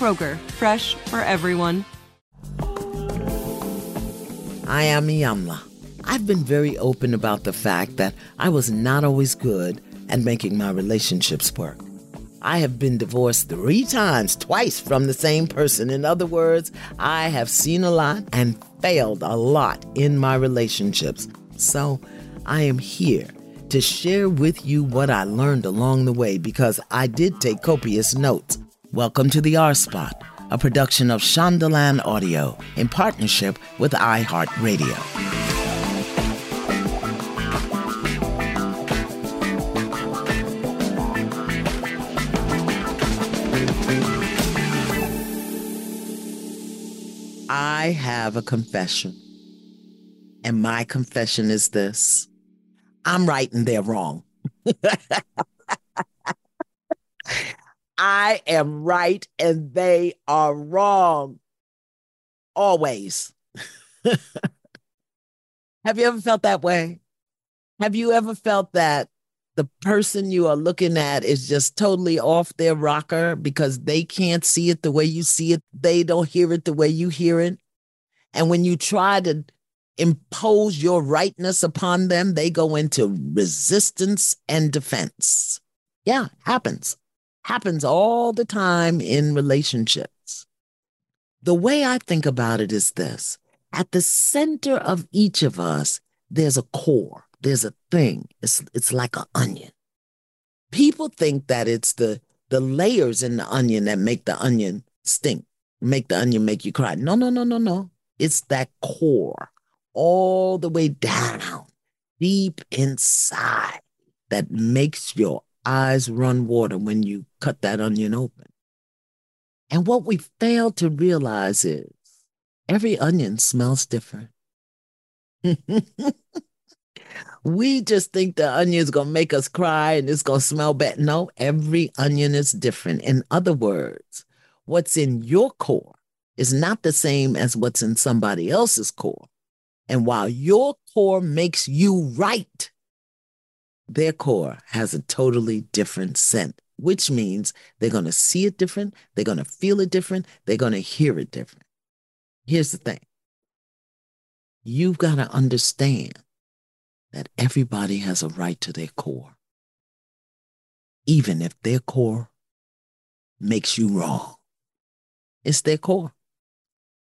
Kroger, fresh for everyone. I am Iyanla. I've been very open about the fact that I was not always good at making my relationships work. I have been divorced three times, twice from the same person. In other words, I have seen a lot and failed a lot in my relationships. So I am here to share with you what I learned along the way because I did take copious notes. Welcome to the R Spot, a production of Shondaland Audio in partnership with iHeartRadio. I have a confession. And my confession is this I'm right and they're wrong. I am right and they are wrong. Always. Have you ever felt that way? Have you ever felt that the person you are looking at is just totally off their rocker because they can't see it the way you see it? They don't hear it the way you hear it. And when you try to impose your rightness upon them, they go into resistance and defense. Yeah, happens happens all the time in relationships. The way I think about it is this at the center of each of us, there's a core, there's a thing. It's, it's like an onion. People think that it's the, the layers in the onion that make the onion stink, make the onion make you cry. No, no, no, no, no. It's that core all the way down, deep inside, that makes your eyes run water when you cut that onion open. And what we fail to realize is every onion smells different. we just think the onion is going to make us cry and it's going to smell bad. No, every onion is different. In other words, what's in your core is not the same as what's in somebody else's core. And while your core makes you right, their core has a totally different scent, which means they're going to see it different, they're going to feel it different, they're going to hear it different. Here's the thing you've got to understand that everybody has a right to their core, even if their core makes you wrong. It's their core.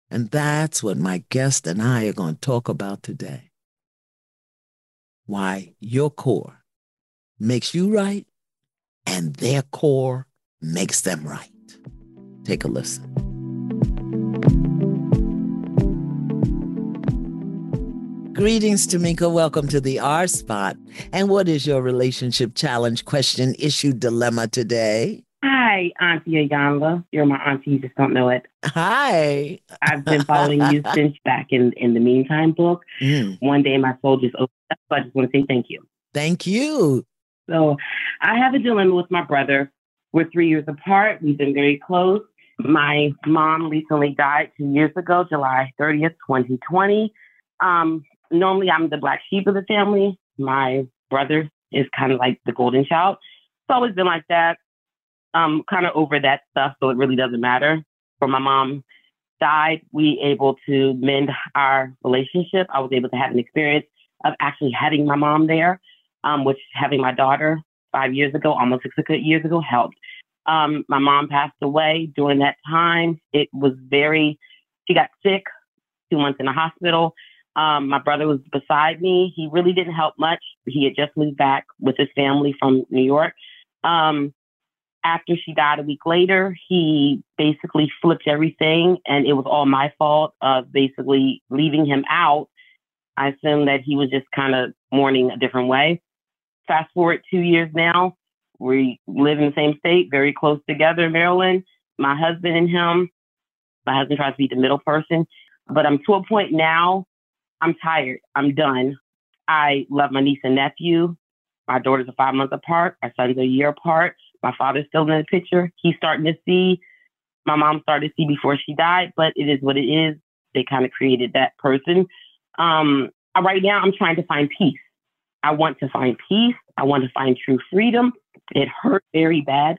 And that's what my guest and I are going to talk about today. Why your core makes you right, and their core makes them right. Take a listen. Greetings, Tamika. Welcome to the R Spot. And what is your relationship challenge, question, issue, dilemma today? Hi, Auntie Iyanla. You're my auntie, you just don't know it. Hi. I've been following you since back in, in the Meantime book. Mm. One day my soul just opened up, so I just want to say thank you. Thank you. So I have a dilemma with my brother. We're three years apart. We've been very close. My mom recently died two years ago, July 30th, 2020. Um, normally, I'm the black sheep of the family. My brother is kind of like the golden child. It's always been like that. Um, kind of over that stuff, so it really doesn't matter. For my mom died, we able to mend our relationship. I was able to have an experience of actually having my mom there, um, which having my daughter five years ago, almost six years ago, helped. Um, my mom passed away during that time. It was very, she got sick, two months in the hospital. Um, my brother was beside me. He really didn't help much. He had just moved back with his family from New York. Um, after she died a week later, he basically flipped everything, and it was all my fault of basically leaving him out. I assume that he was just kind of mourning a different way. Fast forward two years now, we live in the same state, very close together, Maryland. My husband and him, my husband tries to be the middle person, but I'm to a point now, I'm tired. I'm done. I love my niece and nephew. My daughters are five months apart. Our sons are a year apart. My father's still in the picture. He's starting to see. My mom started to see before she died, but it is what it is. They kind of created that person. Um, right now, I'm trying to find peace. I want to find peace. I want to find true freedom. It hurt very bad,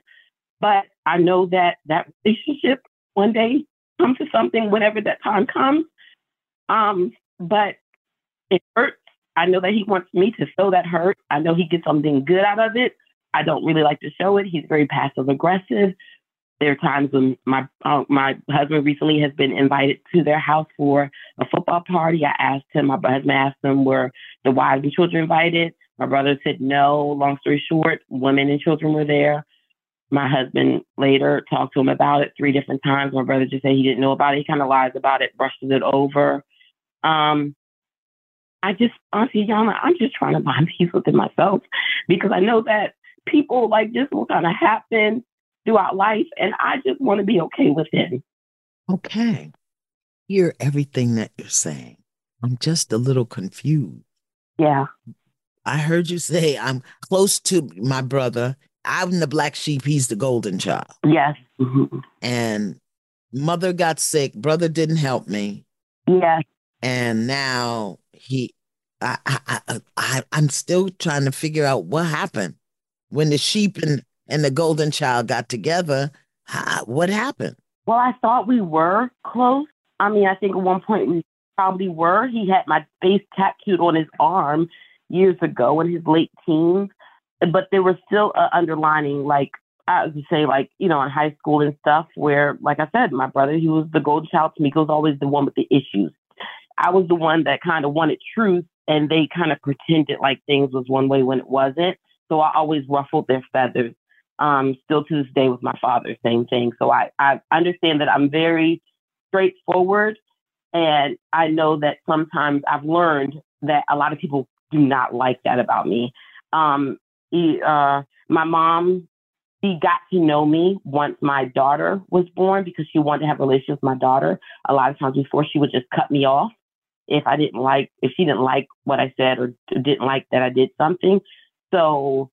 but I know that that relationship one day comes to something whenever that time comes. Um, but it hurts. I know that he wants me to feel that hurt. I know he gets something good out of it. I don't really like to show it. He's very passive aggressive. There are times when my uh, my husband recently has been invited to their house for a football party. I asked him, my husband asked him, were the wives and children invited? My brother said no. Long story short, women and children were there. My husband later talked to him about it three different times. My brother just said he didn't know about it. He kind of lies about it, brushes it over. Um, I just honestly, Iyanla, I'm just trying to find peace within myself because I know that people like this will kind of happen throughout life, and I just want to be okay with it. Okay. Hear everything that you're saying. I'm just a little confused. Yeah. I heard you say I'm close to my brother. I'm the black sheep. He's the golden child. Yes. Mm-hmm. And mother got sick. Brother didn't help me. Yes. And now he, I, I, I, I, I'm still trying to figure out what happened when the sheep and, and the golden child got together. How, what happened? Well, I thought we were close. I mean, I think at one point we probably were. He had my face tattooed on his arm years ago in his late teens, but there was still an underlining, like I would say, like you know, in high school and stuff, where, like I said, my brother, he was the golden child to me. He was always the one with the issues. I was the one that kind of wanted truth, and they kind of pretended like things was one way when it wasn't. So I always ruffled their feathers. Um, still to this day with my father, same thing. So I, I understand that I'm very straightforward, and I know that sometimes I've learned that a lot of people do not like that about me. Um, he, uh, my mom, she got to know me once my daughter was born because she wanted to have a relationship with my daughter. A lot of times before, she would just cut me off if I didn't like, if she didn't like what I said or didn't like that I did something. So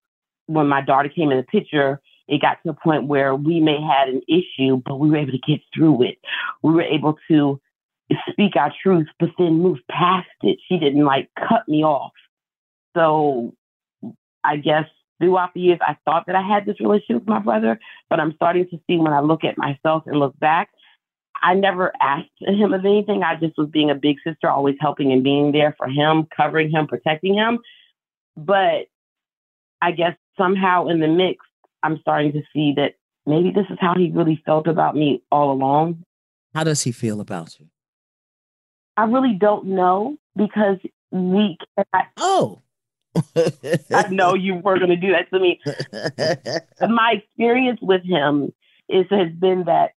when my daughter came in the picture, it got to a point where we may had an issue, but we were able to get through it. We were able to speak our truth, but then move past it. She didn't like cut me off. So I guess throughout the years, I thought that I had this relationship with my brother, but I'm starting to see when I look at myself and look back, I never asked him of anything. I just was being a big sister, always helping and being there for him, covering him, protecting him. But I guess somehow in the mix, I'm starting to see that maybe this is how he really felt about me all along. How does he feel about you? I really don't know because we cannot. Oh. I know you were going to do that to me. My experience with him is has been that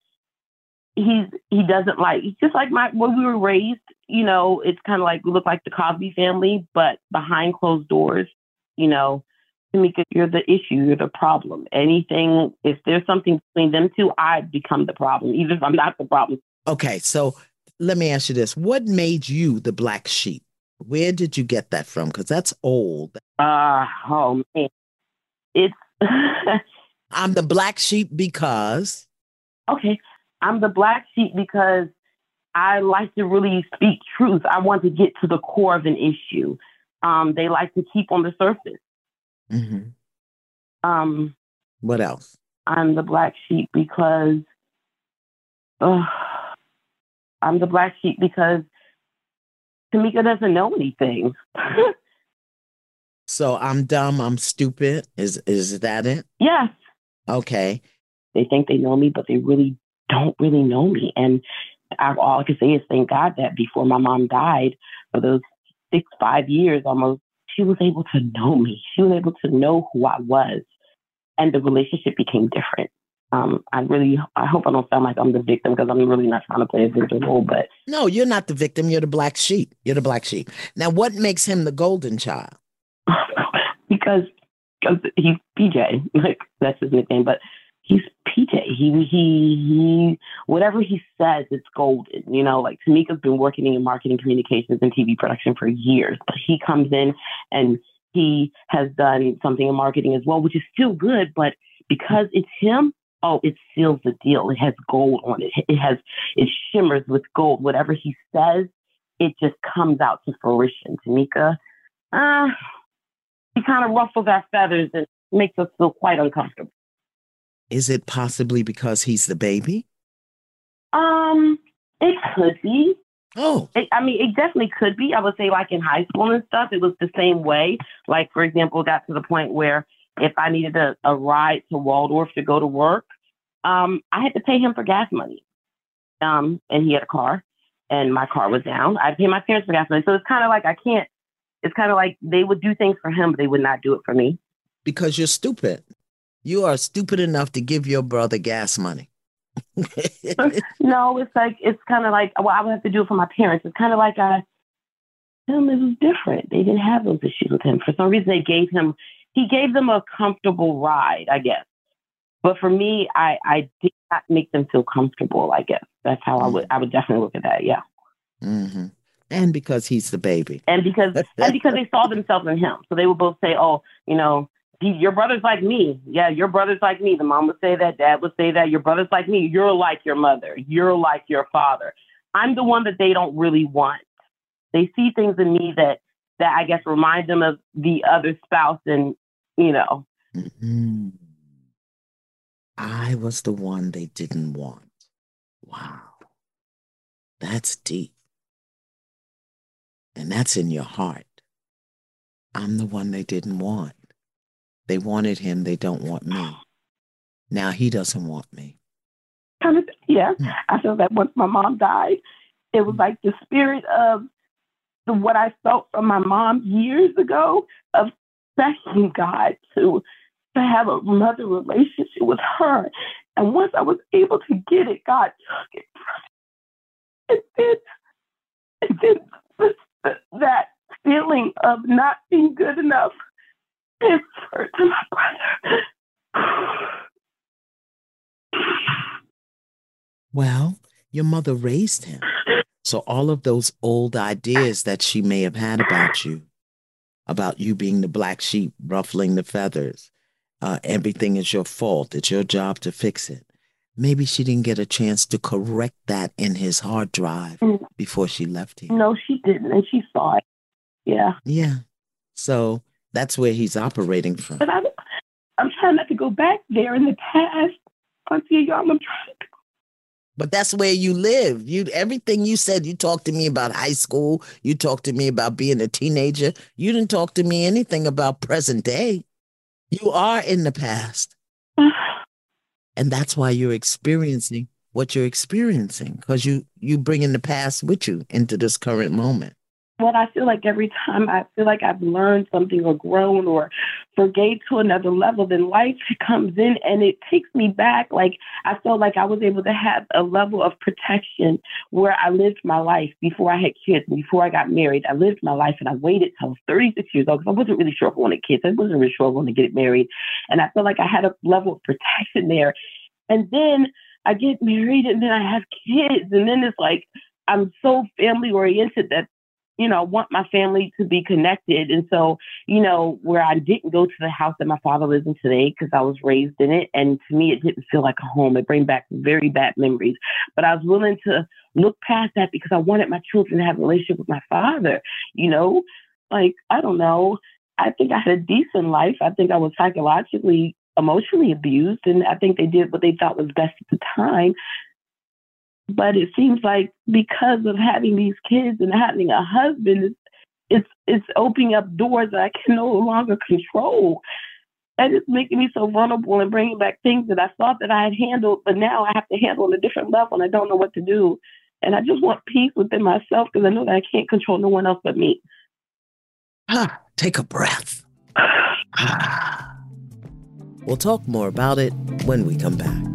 he's he doesn't like he's just like my when we were raised. You know, it's kind of like we look like the Cosby family, but behind closed doors. You know, Tamika, you're the issue, you're the problem. Anything, if there's something between them two, I become the problem, even if I'm not the problem. Okay, so let me ask you this: What made you the black sheep? Where did you get that from? Because that's old. Uh, oh man. It's I'm the black sheep because Okay. I'm the black sheep because I like to really speak truth. I want to get to the core of an issue. Um, they like to keep on the surface. Mm-hmm. Um, What else? I'm the black sheep because uh, I'm the black sheep because Tamika doesn't know anything. So I'm dumb. I'm stupid. Is is that it? yes, Okay. they think they know me, but they really don't really know me. And I, all I can say is thank God that before my mom died, for those six, five years almost, she was able to know me. She was able to know who I was, and the relationship became different. Um, I really, I hope I don't sound like I'm the victim because I'm really not trying to play a victim role, but No, you're not the victim. You're the black sheep. You're the black sheep. Now, what makes him the golden child? because cause he's PJ, like that's his nickname, but he's PJ. He he he whatever he says, it's golden. You know, like Tamika's been working in marketing communications and TV production for years, but he comes in and he has done something in marketing as well, which is still good, but because it's him, oh, it seals the deal. It has gold on it. It has it shimmers with gold. Whatever he says, it just comes out to fruition. Tamika, uh, he kind of ruffles our feathers and makes us feel quite uncomfortable. Is it possibly because he's the baby? Um, it could be. Oh, It, I mean, it definitely could be. I would say, like in high school and stuff, it was the same way. Like, for example, got to the point where if I needed a, a ride to Waldorf to go to work, um, I had to pay him for gas money. Um, and he had a car, and my car was down. I'd pay my parents for gas money. So it's kind of like I can't. It's kind of like they would do things for him, but they would not do it for me. because you're stupid. You are stupid enough to give your brother gas money. no, it's like it's kind of like well, I would have to do it for my parents. It's kind of like I, him. It was different. They didn't have those issues with him. For some reason, they gave him. He gave them a comfortable ride, I guess. But for me, I I did not make them feel comfortable. I guess that's how I would I would definitely look at that. Yeah, hmm And because he's the baby. and because and because they saw themselves in him, so they would both say, "Oh, you know." Your brother's like me. Yeah, your brother's like me. The mom would say that. Dad would say that. Your brother's like me. You're like your mother. You're like your father. I'm the one that they don't really want. They see things in me that that I guess remind them of the other spouse, and you know, Mhm. I was the one they didn't want. Wow. That's deep. And that's in your heart. I'm the one they didn't want. They wanted him, they don't want me. Now he doesn't want me. kind of yeah. Hmm. I feel that once my mom died, it was like the spirit of the, what I felt from my mom years ago of thanking God to to have another relationship with her. And once I was able to get it, God took it from me. And then, and then the, the, that feeling of not being good enough transferred to my brother. Well, your mother raised him. So all of those old ideas that she may have had about you, about you being the black sheep, ruffling the feathers, uh, everything is your fault. It's your job to fix it. Maybe she didn't get a chance to correct that in his hard drive Mm. before she left him. No, she didn't, and she saw it. Yeah, Yeah. So that's where he's operating from. but I'm, I'm trying not to go back there in the past. Auntie Young, I'm trying. To, But that's where you live. You everything you said. You talked to me about high school. You talked to me about being a teenager. You didn't talk to me anything about present day. You are in the past, and that's why you're experiencing what you're experiencing because you you bringing the past with you into this current moment. But I feel like every time I feel like I've learned something or grown or forgave to another level, then life comes in and it takes me back. Like I felt like I was able to have a level of protection where I lived my life before I had kids, before I got married. I lived my life and I waited till I was 36 years old because I wasn't really sure if I wanted kids. I wasn't really sure if I wanted to get married. And I felt like I had a level of protection there. And then I get married and then I have kids. And then it's like I'm so family oriented that you know, I want my family to be connected. And so, you know, where I didn't go to the house that my father lives in today because I was raised in it. And to me, it didn't feel like a home. It bring back very bad memories. But I was willing to look past that because I wanted my children to have a relationship with my father. You know, like, I don't know. I think I had a decent life. I think I was psychologically, emotionally abused. And I think they did what they thought was best at the time. But it seems like because of having these kids and having a husband, it's it's, it's opening up doors that I can no longer control. And it's making me so vulnerable and bringing back things that I thought that I had handled, but now I have to handle on a different level and I don't know what to do. And I just want peace within myself because I know that I can't control no one else but me. Ah, take a breath. Ah. We'll talk more about it when we come back.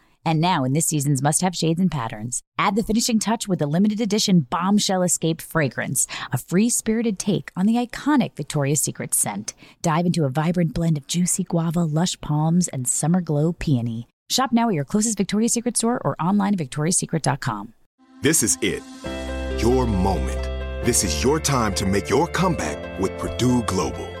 And now, in this season's must have shades and patterns, add the finishing touch with the limited edition Bombshell Escape fragrance, a free spirited take on the iconic Victoria's Secret scent. Dive into a vibrant blend of juicy guava, lush palms, and summer glow peony. Shop now at your closest Victoria's Secret store or online at victoriassecret.com. This is it. Your moment. This is your time to make your comeback with Purdue Global.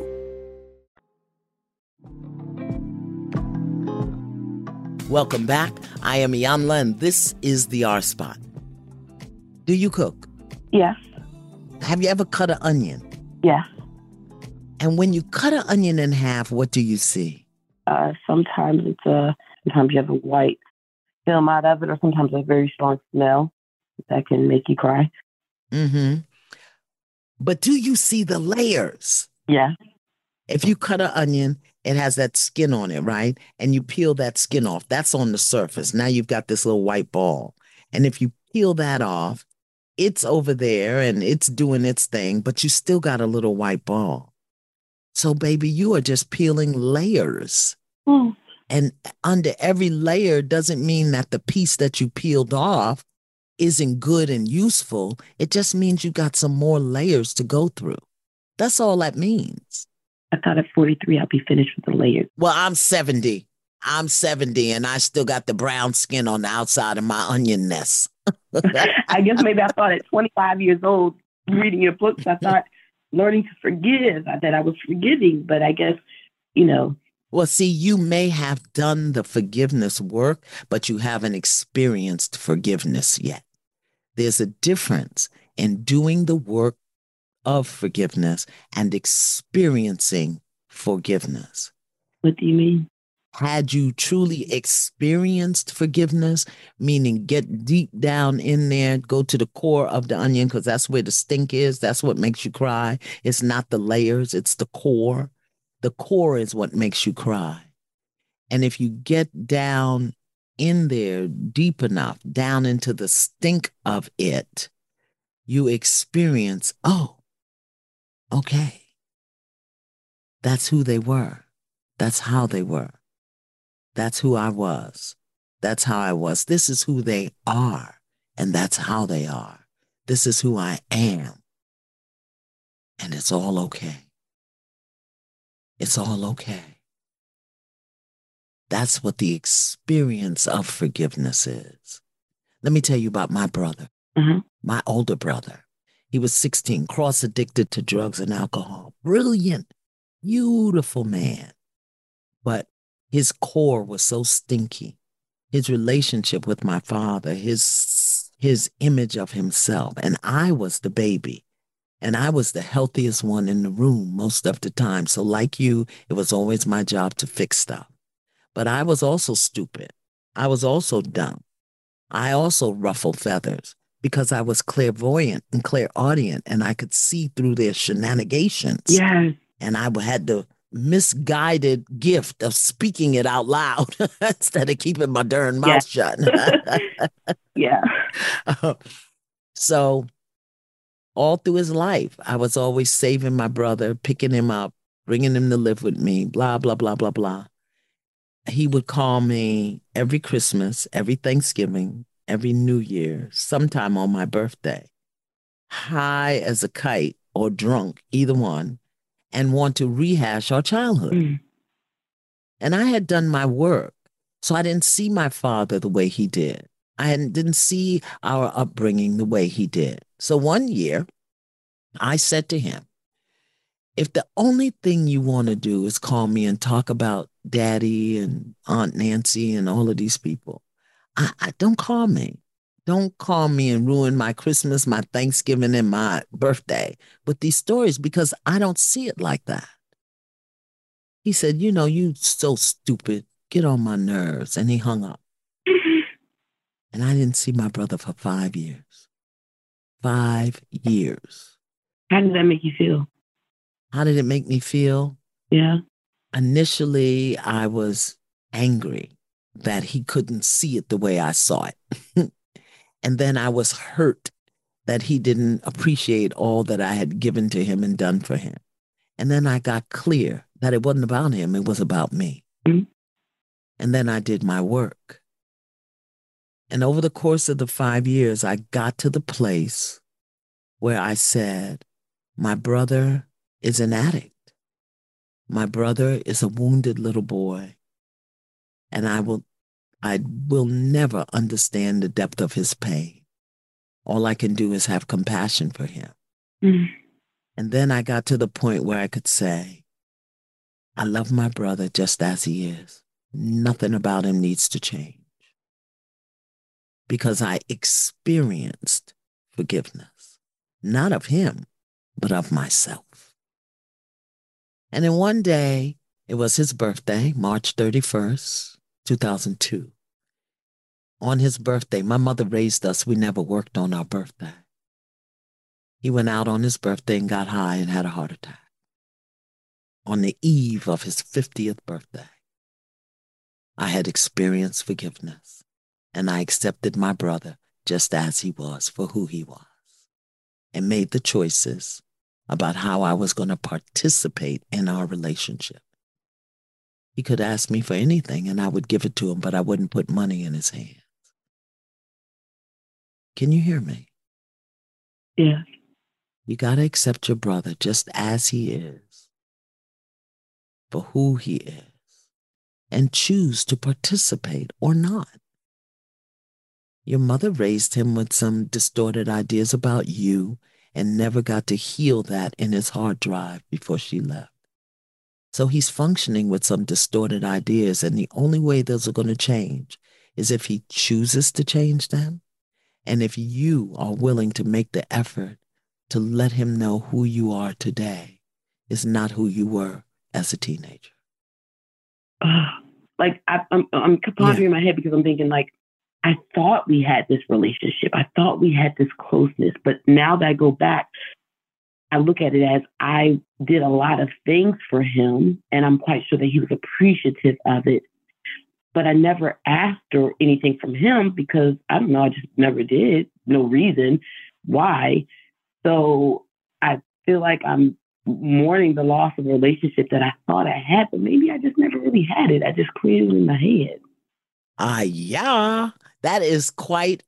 Welcome back. I am Iyanla, and this is the R Spot. Do you cook? Yes. Have you ever cut an onion? Yes. And when you cut an onion in half, what do you see? Uh, sometimes it's a sometimes you have a white film out of it, or sometimes a very strong smell that can make you cry. Mm-hmm. But do you see the layers? Yeah. If you cut an onion, it has that skin on it, right? And you peel that skin off. That's on the surface. Now you've got this little white ball. And if you peel that off, it's over there and it's doing its thing, but you still got a little white ball. So, baby, you are just peeling layers. Mm. And under every layer doesn't mean that the piece that you peeled off isn't good and useful. It just means you got some more layers to go through. That's all that means. I thought at 43 I'll be finished with the layers. Well, I'm 70. I'm 70 and I still got the brown skin on the outside of my onion nest. I guess maybe I thought at 25 years old, reading your books, I thought learning to forgive, I that I was forgiving, but I guess, you know. Well, see, you may have done the forgiveness work, but you haven't experienced forgiveness yet. There's a difference in doing the work of forgiveness and experiencing forgiveness. What do you mean? had you truly experienced forgiveness, meaning get deep down in there, go to the core of the onion, because that's where the stink is. That's what makes you cry. It's not the layers, it's the core. The core is what makes you cry. And if you get down in there deep enough, down into the stink of it, you experience, oh, okay. That's who they were. That's how they were. That's who I was. That's how I was. This is who they are, and that's how they are. This is who I am. And it's all okay. It's all okay. That's what the experience of forgiveness is. Let me tell you about my brother, mm-hmm. my older brother. He was 16, cross addicted to drugs and alcohol. Brilliant, beautiful man. But his core was so stinky. His relationship with my father, his his image of himself, and I was the baby. And I was the healthiest one in the room most of the time. So, like you, it was always my job to fix stuff. But I was also stupid. I was also dumb. I also ruffled feathers because I was clairvoyant and clairaudient and I could see through their shenanigans. Yes. And I had the misguided gift of speaking it out loud instead of keeping my darn mouth shut. yeah. Uh, so all through his life, I was always saving my brother, picking him up, bringing him to live with me, blah, blah, blah, blah, blah. He would call me every Christmas, every Thanksgiving, every New Year, sometime on my birthday, high as a kite or drunk, either one, and want to rehash our childhood. Mm. And I had done my work, so I didn't see my father the way he did. I didn't see our upbringing the way he did. So one year, I said to him, if the only thing you want to do is call me and talk about daddy and Aunt Nancy and all of these people, I, I don't call me. Don't call me and ruin my Christmas, my Thanksgiving, and my birthday with these stories because I don't see it like that. He said, You know, you so stupid. Get on my nerves. And he hung up. and I didn't see my brother for five years. Five years. How did that make you feel? How did it make me feel? Yeah. Initially, I was angry that he couldn't see it the way I saw it. and then I was hurt that he didn't appreciate all that I had given to him and done for him. And then I got clear that it wasn't about him, it was about me. Mm-hmm. And then I did my work. And over the course of the five years, I got to the place where I said, My brother is an addict. My brother is a wounded little boy and I will I will never understand the depth of his pain. All I can do is have compassion for him. Mm. And then I got to the point where I could say, I love my brother just as he is. Nothing about him needs to change. Because I experienced forgiveness, not of him, but of myself. And then one day, it was his birthday, March 31st, 2002. On his birthday, my mother raised us. We never worked on our birthday. He went out on his birthday and got high and had a heart attack. On the eve of his 50th birthday, I had experienced forgiveness and I accepted my brother just as he was for who he was and made the choices about how I was going to participate in our relationship. He could ask me for anything and I would give it to him, but I wouldn't put money in his hands. Can you hear me? Yeah. You got to accept your brother just as he is, for who he is, and choose to participate or not. Your mother raised him with some distorted ideas about you and never got to heal that in his hard drive before she left. So he's functioning with some distorted ideas, and the only way those are going to change is if he chooses to change them. And if you are willing to make the effort to let him know who you are today is not who you were as a teenager. Uh, like I, am I'm, I'm pondering yeah. in my head because I'm thinking like I thought we had this relationship. I thought we had this closeness, but now that I go back, I look at it as I did a lot of things for him, and I'm quite sure that he was appreciative of it. But I never asked or anything from him because I don't know, I just never did. No reason why. So I feel like I'm mourning the loss of a relationship that I thought I had, but maybe I just never really had it. I just created it in my head. Ah, uh, yeah, that is quite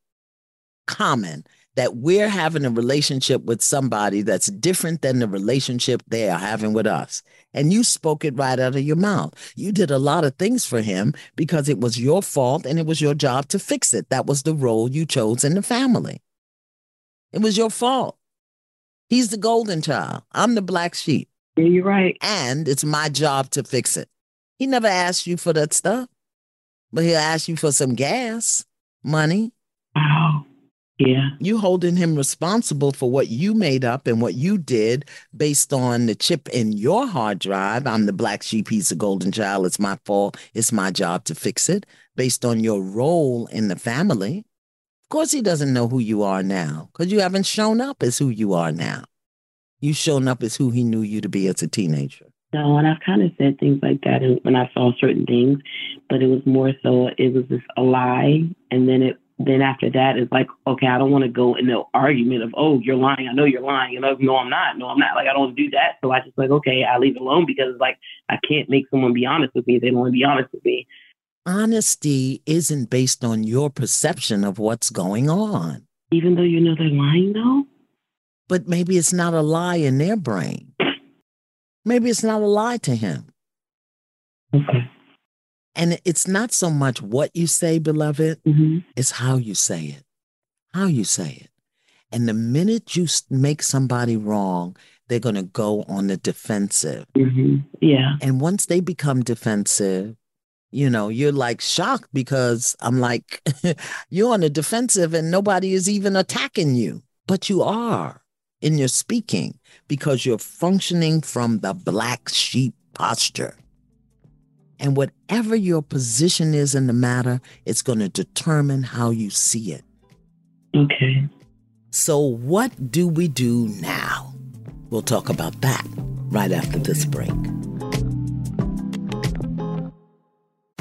common that we're having a relationship with somebody that's different than the relationship they are having with us. And you spoke it right out of your mouth. You did a lot of things for him because it was your fault and it was your job to fix it. That was the role you chose in the family. It was your fault. He's the golden child. I'm the black sheep. Yeah, you're right. And it's my job to fix it. He never asked you for that stuff, but he'll ask you for some gas, money. Wow. Yeah. You holding him responsible for what you made up and what you did based on the chip in your hard drive. I'm the black sheep, he's the golden child. It's my fault. It's my job to fix it based on your role in the family Of course, he doesn't know who you are now because you haven't shown up as who you are now. You've shown up as who he knew you to be as a teenager. No, and I've kind of said things like that when I saw certain things, but it was more so it was just a lie, and then it then after that it's like okay, I don't want to go in the argument of oh you're lying, I know you're lying, and like no I'm not, no I'm not. Like I don't do that, so I just like okay I leave it alone because like I can't make someone be honest with me. They don't want to be honest with me honesty isn't based on your perception of what's going on. Even though you know they're lying, though? But maybe it's not a lie in their brain. Maybe it's not a lie to him. Okay. And it's not so much what you say, beloved, mm-hmm. it's how you say it. How you say it. And the minute you make somebody wrong, they're going to go on the defensive. Mm-hmm. Yeah. And once they become defensive, you know, you're like shocked because I'm like, you're on the defensive and nobody is even attacking you. But you are in your speaking because you're functioning from the black sheep posture. And whatever your position is in the matter, it's going to determine how you see it. Okay. So, what do we do now? We'll talk about that right after this break.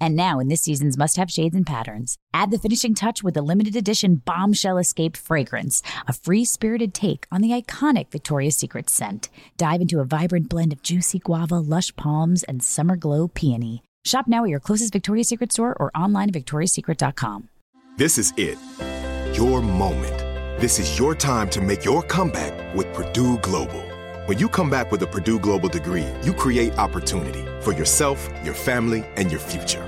And now, in this season's must have shades and patterns, add the finishing touch with the limited edition Bombshell Escape fragrance, a free spirited take on the iconic Victoria's Secret scent. Dive into a vibrant blend of juicy guava, lush palms, and summer glow peony. Shop now at your closest Victoria's Secret store or online at victoriassecret.com. This is it. Your moment. This is your time to make your comeback with Purdue Global. When you come back with a Purdue Global degree, you create opportunity for yourself, your family, and your future.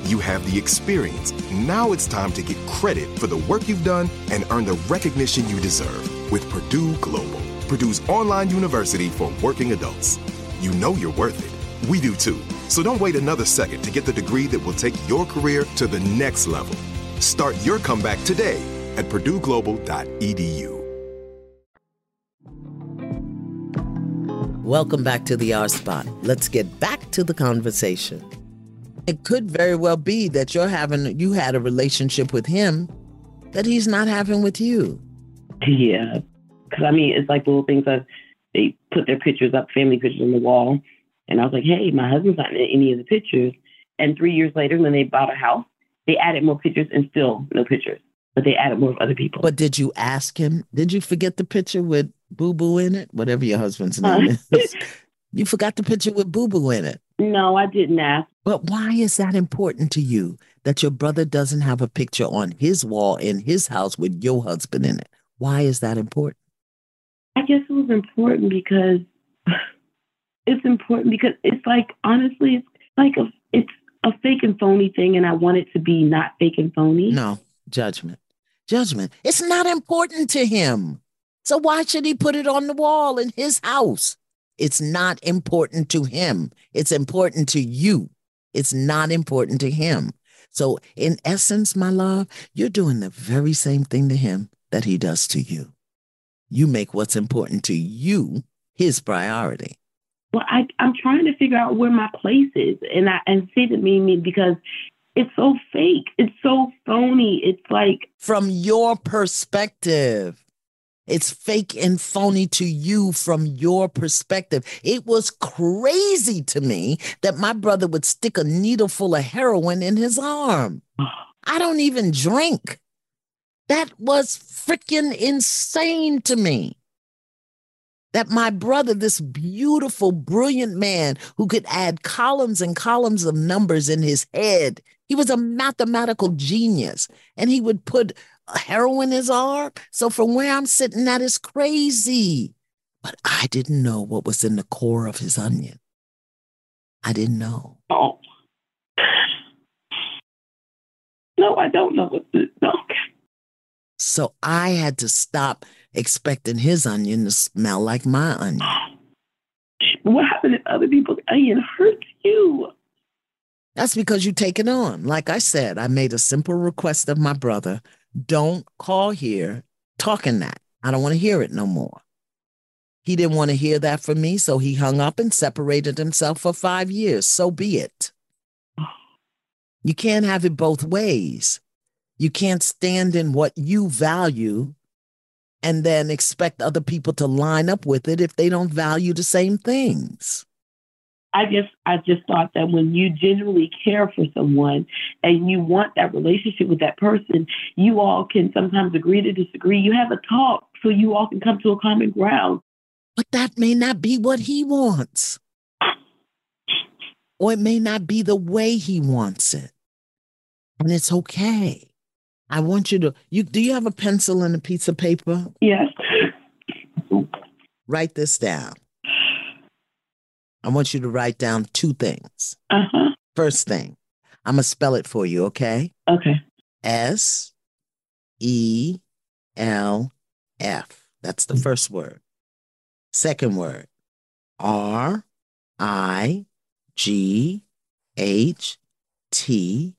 you have the experience. Now it's time to get credit for the work you've done and earn the recognition you deserve. with Purdue Global, Purdue's online university for working adults. You know you're worth it. We do too. So don't wait another second to get the degree that will take your career to the next level. Start your comeback today at PurdueGlobal.edu. Welcome back to the R Spot. Let's get back to the conversation. It could very well be that you're having you had a relationship with him that he's not having with you. Yeah, because I mean, it's like little things that they put their pictures up, family pictures on the wall, and I was like, hey, my husband's not in any of the pictures. And three years later, when they bought a house, they added more pictures and still no pictures, but they added more of other people. But did you ask him? Did you forget the picture with Boo Boo in it? Whatever your husband's name Uh. is. You forgot the picture with Boo Boo in it. No, I didn't ask. But why is that important to you that your brother doesn't have a picture on his wall in his house with your husband in it? Why is that important? I guess it was important because it's important because it's like honestly, it's like a it's a fake and phony thing, and I want it to be not fake and phony. No, judgment. Judgment. It's not important to him. So why should he put it on the wall in his house? It's not important to him. It's important to you. It's not important to him. So, in essence, my love, you're doing the very same thing to him that he does to you. You make what's important to you his priority. Well, I I'm trying to figure out where my place is, and I and see the me me because it's so fake, it's so phony. It's like From your perspective, it's fake and phony to you from your perspective. It was crazy to me that my brother would stick a needle full of heroin in his arm. I don't even drink. That was freaking insane to me. That my brother, this beautiful, brilliant man who could add columns and columns of numbers in his head, he was a mathematical genius and he would put heroin is his arm. So from where I'm sitting, that is crazy. But I didn't know what was in the core of his onion. I didn't know. oh. No, I don't know what to no. So I had to stop expecting his onion to smell like my onion. What happened if other people's onion hurts you? That's because you take it on. Like I said, I made a simple request of my brother don't call here talking that. I don't want to hear it no more. He didn't want to hear that from me, so he hung up and separated himself for five years. So be it. You can't have it both ways. You can't stand in what you value and then expect other people to line up with it if they don't value the same things. I just I just thought that when you genuinely care for someone and you want that relationship with that person, you all can sometimes agree to disagree. You have a talk so you all can come to a common ground. But that may not be what he wants. Or it may not be the way he wants it. And it's okay. I want you to you do you have a pencil and a piece of paper? Yes. Write this down. I want you to write down two things. Uh huh. First thing, I'm gonna spell it for you, okay? Okay. S E L F. That's the first word. Second word, R I G H T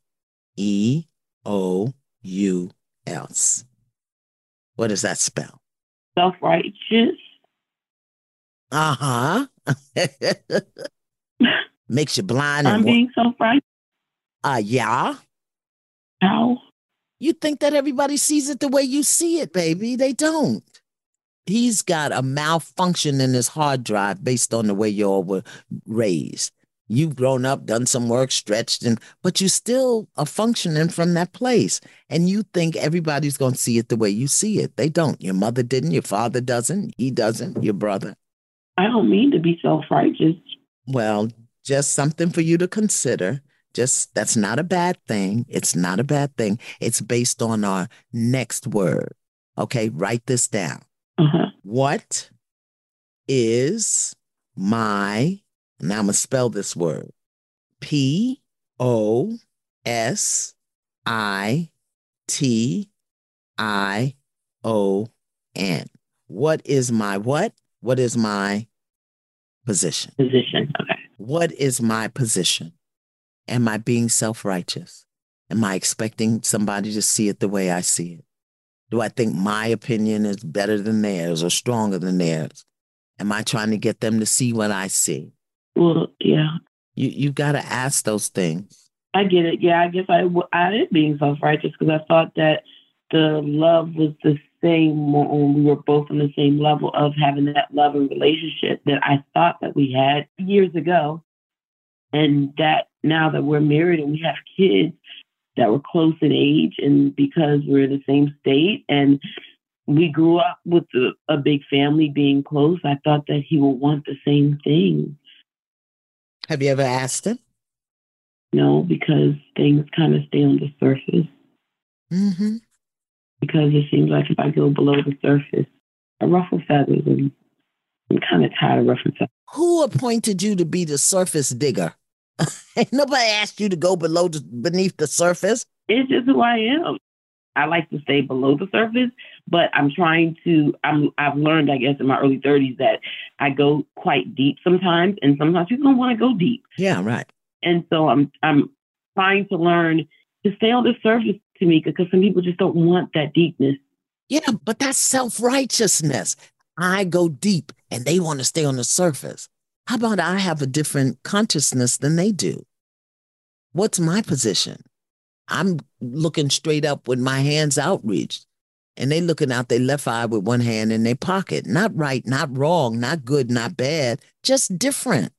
E O U S. What does that spell? Self righteous. Uh huh. Makes you blind I'm and being so righteous. uh yeah. How? You think that everybody sees it the way you see it, baby. They don't. He's got a malfunction in his hard drive based on the way y'all were raised. You've grown up, done some work, stretched, and but you still are functioning from that place. And you think everybody's gonna see it the way you see it. They don't. Your mother didn't, your father doesn't, he doesn't, your brother. I don't mean to be self righteous. Well, just something for you to consider. Just that's not a bad thing. It's not a bad thing. It's based on our next word. Okay, write this down. Uh huh. What is my, now I'm going to spell this word P O S I T I O N. What is my what? What is my position? Position. Okay. What is my position? Am I being self righteous? Am I expecting somebody to see it the way I see it? Do I think my opinion is better than theirs or stronger than theirs? Am I trying to get them to see what I see? Well, yeah. You you got to ask those things. I get it. Yeah, I guess I, I am being self righteous because I thought that the love was the same when we were both on the same level of having that love and relationship that I thought that we had years ago. And that now that we're married and we have kids that were close in age, and because we're in the same state and we grew up with a, a big family being close, I thought that he would want the same thing. Have you ever asked him? No, because things kind of stay on the surface. Mm-hmm. Because it seems like if I go below the surface, I ruffle feathers and I'm kind of tired of ruffling feathers. Who appointed you to be the surface digger? Ain't nobody asked you to go below the, beneath the surface. It's just who I am. I like to stay below the surface, but I'm trying to. I'm. I've learned, I guess, in my early 30s that I go quite deep sometimes, and sometimes people don't want to go deep. Yeah, right. And so I'm. I'm trying to learn to stay on the surface, Tamika, because some people just don't want that deepness. Yeah, but that's self righteousness. I go deep, and they want to stay on the surface. How about I have a different consciousness than they do? What's my position? I'm looking straight up with my hands outreached. And they looking out their left eye with one hand in their pocket. Not right, not wrong, not good, not bad, just different.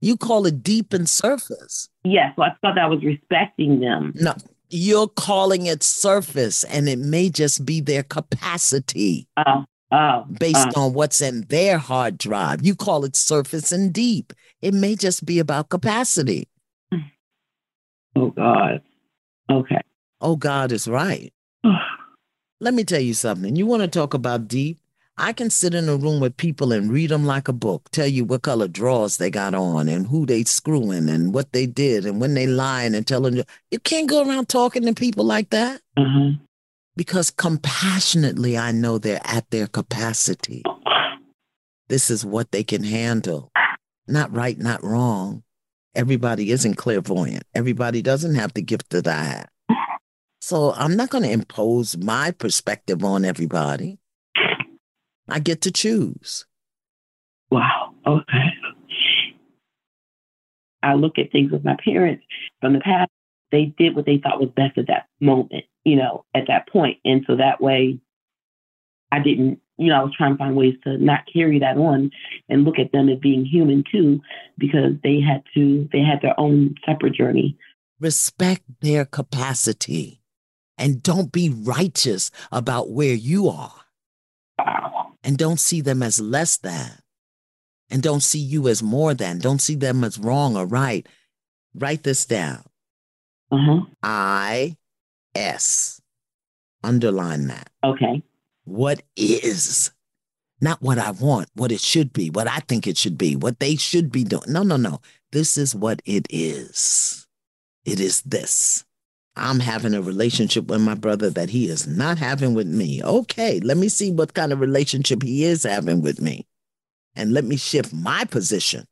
You call it deep and surface. Yes, well, I thought I was respecting them. No, you're calling it surface, and it may just be their capacity. Oh, oh. Based oh. on what's in their hard drive. You call it surface and deep. It may just be about capacity. Oh, God. Okay. Oh, God is right. Let me tell you something. You want to talk about deep? I can sit in a room with people and read them like a book, tell you what color drawers they got on and who they screwing and what they did and when they lying and telling you. You can't go around talking to people like that. Uh-huh. Because compassionately, I know they're at their capacity. This is what they can handle. Not right, not wrong. Everybody isn't clairvoyant. Everybody doesn't have the gift that I have. So I'm not going to impose my perspective on everybody. I get to choose. Wow. Okay. I look at things with my parents from the past. They did what they thought was best at that moment, you know, at that point. And so that way I didn't, you know, I was trying to find ways to not carry that on and look at them as being human too, because they had to, they had their own separate journey. Respect their capacity and don't be righteous about where you are. Wow. And don't see them as less than. And don't see you as more than. Don't see them as wrong or right. Write this down. Uh-huh. I S. Underline that. Okay. What is, not what I want, what it should be, what I think it should be, what they should be doing. No, no, no. This is what it is. It is this. I'm having a relationship with my brother that he is not having with me. Okay, let me see what kind of relationship he is having with me. And let me shift my position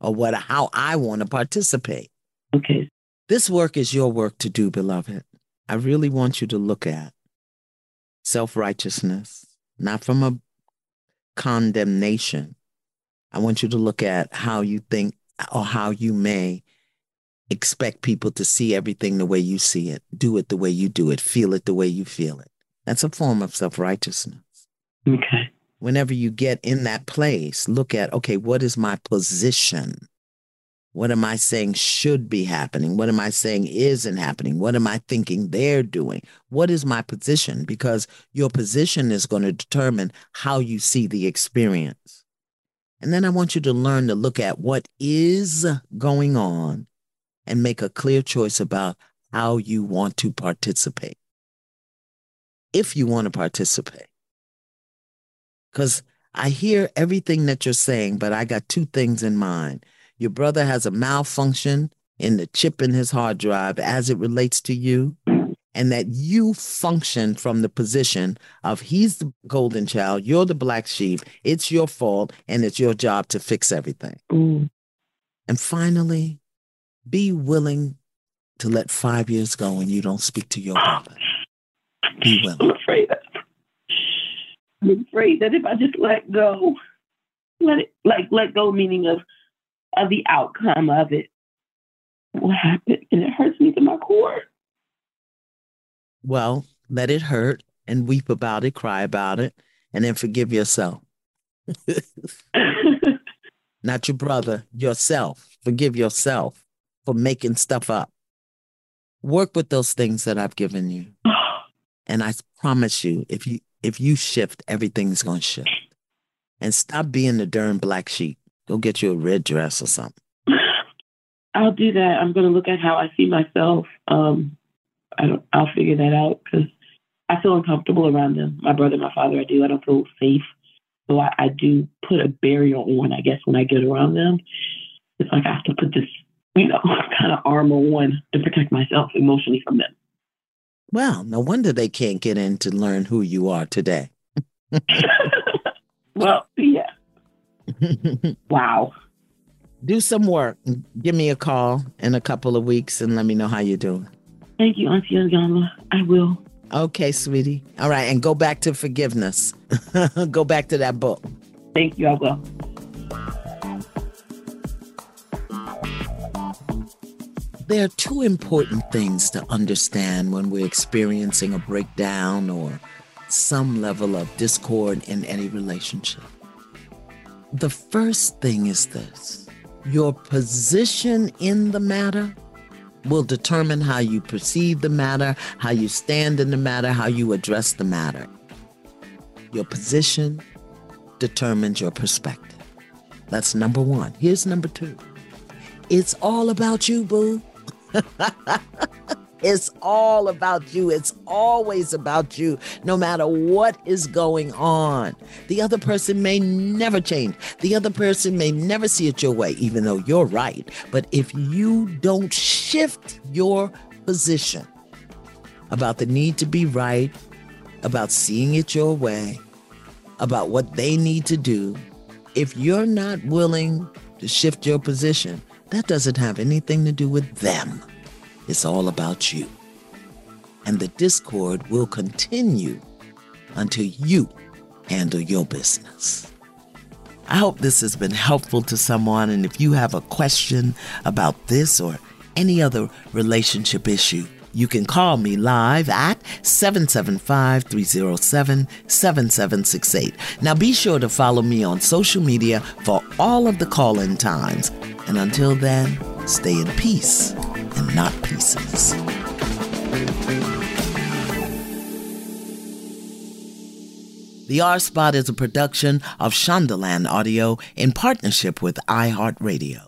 or what how I want to participate. Okay. This work is your work to do, beloved. I really want you to look at self righteousness, not from a condemnation. I want you to look at how you think or how you may expect people to see everything the way you see it, do it the way you do it, feel it the way you feel it. That's a form of self righteousness. Okay. Whenever you get in that place, look at, okay, what is my position? What am I saying should be happening? What am I saying isn't happening? What am I thinking they're doing? What is my position? Because your position is going to determine how you see the experience. And then I want you to learn to look at what is going on and make a clear choice about how you want to participate. If you want to participate. Because I hear everything that you're saying, but I got two things in mind. Your brother has a malfunction in the chip in his hard drive as it relates to you. and that you function from the position of he's the golden child, you're the black sheep, it's your fault, and it's your job to fix everything. Mm. And finally, be willing to let five years go and you don't speak to your brother. Be I'm afraid. That, I'm afraid that if I just let go, let it like let go, meaning of of the outcome of it, what happened, and it hurts me to my core. Well, let it hurt and weep about it, cry about it, and then forgive yourself. Not your brother, yourself. Forgive yourself for making stuff up. Work with those things that I've given you. And I promise you, if you if you shift, everything's gonna shift. And stop being the darn black sheep. Go get you a red dress or something. I'll do that. I'm going to look at how I see myself. Um, I don't, I'll figure that out because I feel uncomfortable around them. My brother, my father, I do. I don't feel safe. So I, I do put a barrier on, I guess, when I get around them. It's like I have to put this, you know, kind of armor on to protect myself emotionally from them. Well, no wonder they can't get in to learn who you are today. well, yeah. Wow. Do some work. Give me a call in a couple of weeks and let me know how you're doing. Thank you, Auntie Iyanla. I will. Okay, sweetie. All right, and go back to forgiveness. go back to that book. Thank you. I will. There are two important things to understand when we're experiencing a breakdown or some level of discord in any relationship. The first thing is this your position in the matter will determine how you perceive the matter, how you stand in the matter, how you address the matter. Your position determines your perspective. That's number one. Here's number two it's all about you, boo. it's all about you. It's always about you, no matter what is going on. The other person may never change. The other person may never see it your way, even though you're right. But if you don't shift your position about the need to be right, about seeing it your way, about what they need to do, if you're not willing to shift your position, that doesn't have anything to do with them. It's all about you. And the discord will continue until you handle your business. I hope this has been helpful to someone. And if you have a question about this or any other relationship issue, you can call me live at 775 307 7768. Now be sure to follow me on social media for all of the call in times. And until then, stay in peace and not pieces. The R Spot is a production of Shondaland Audio in partnership with iHeartRadio.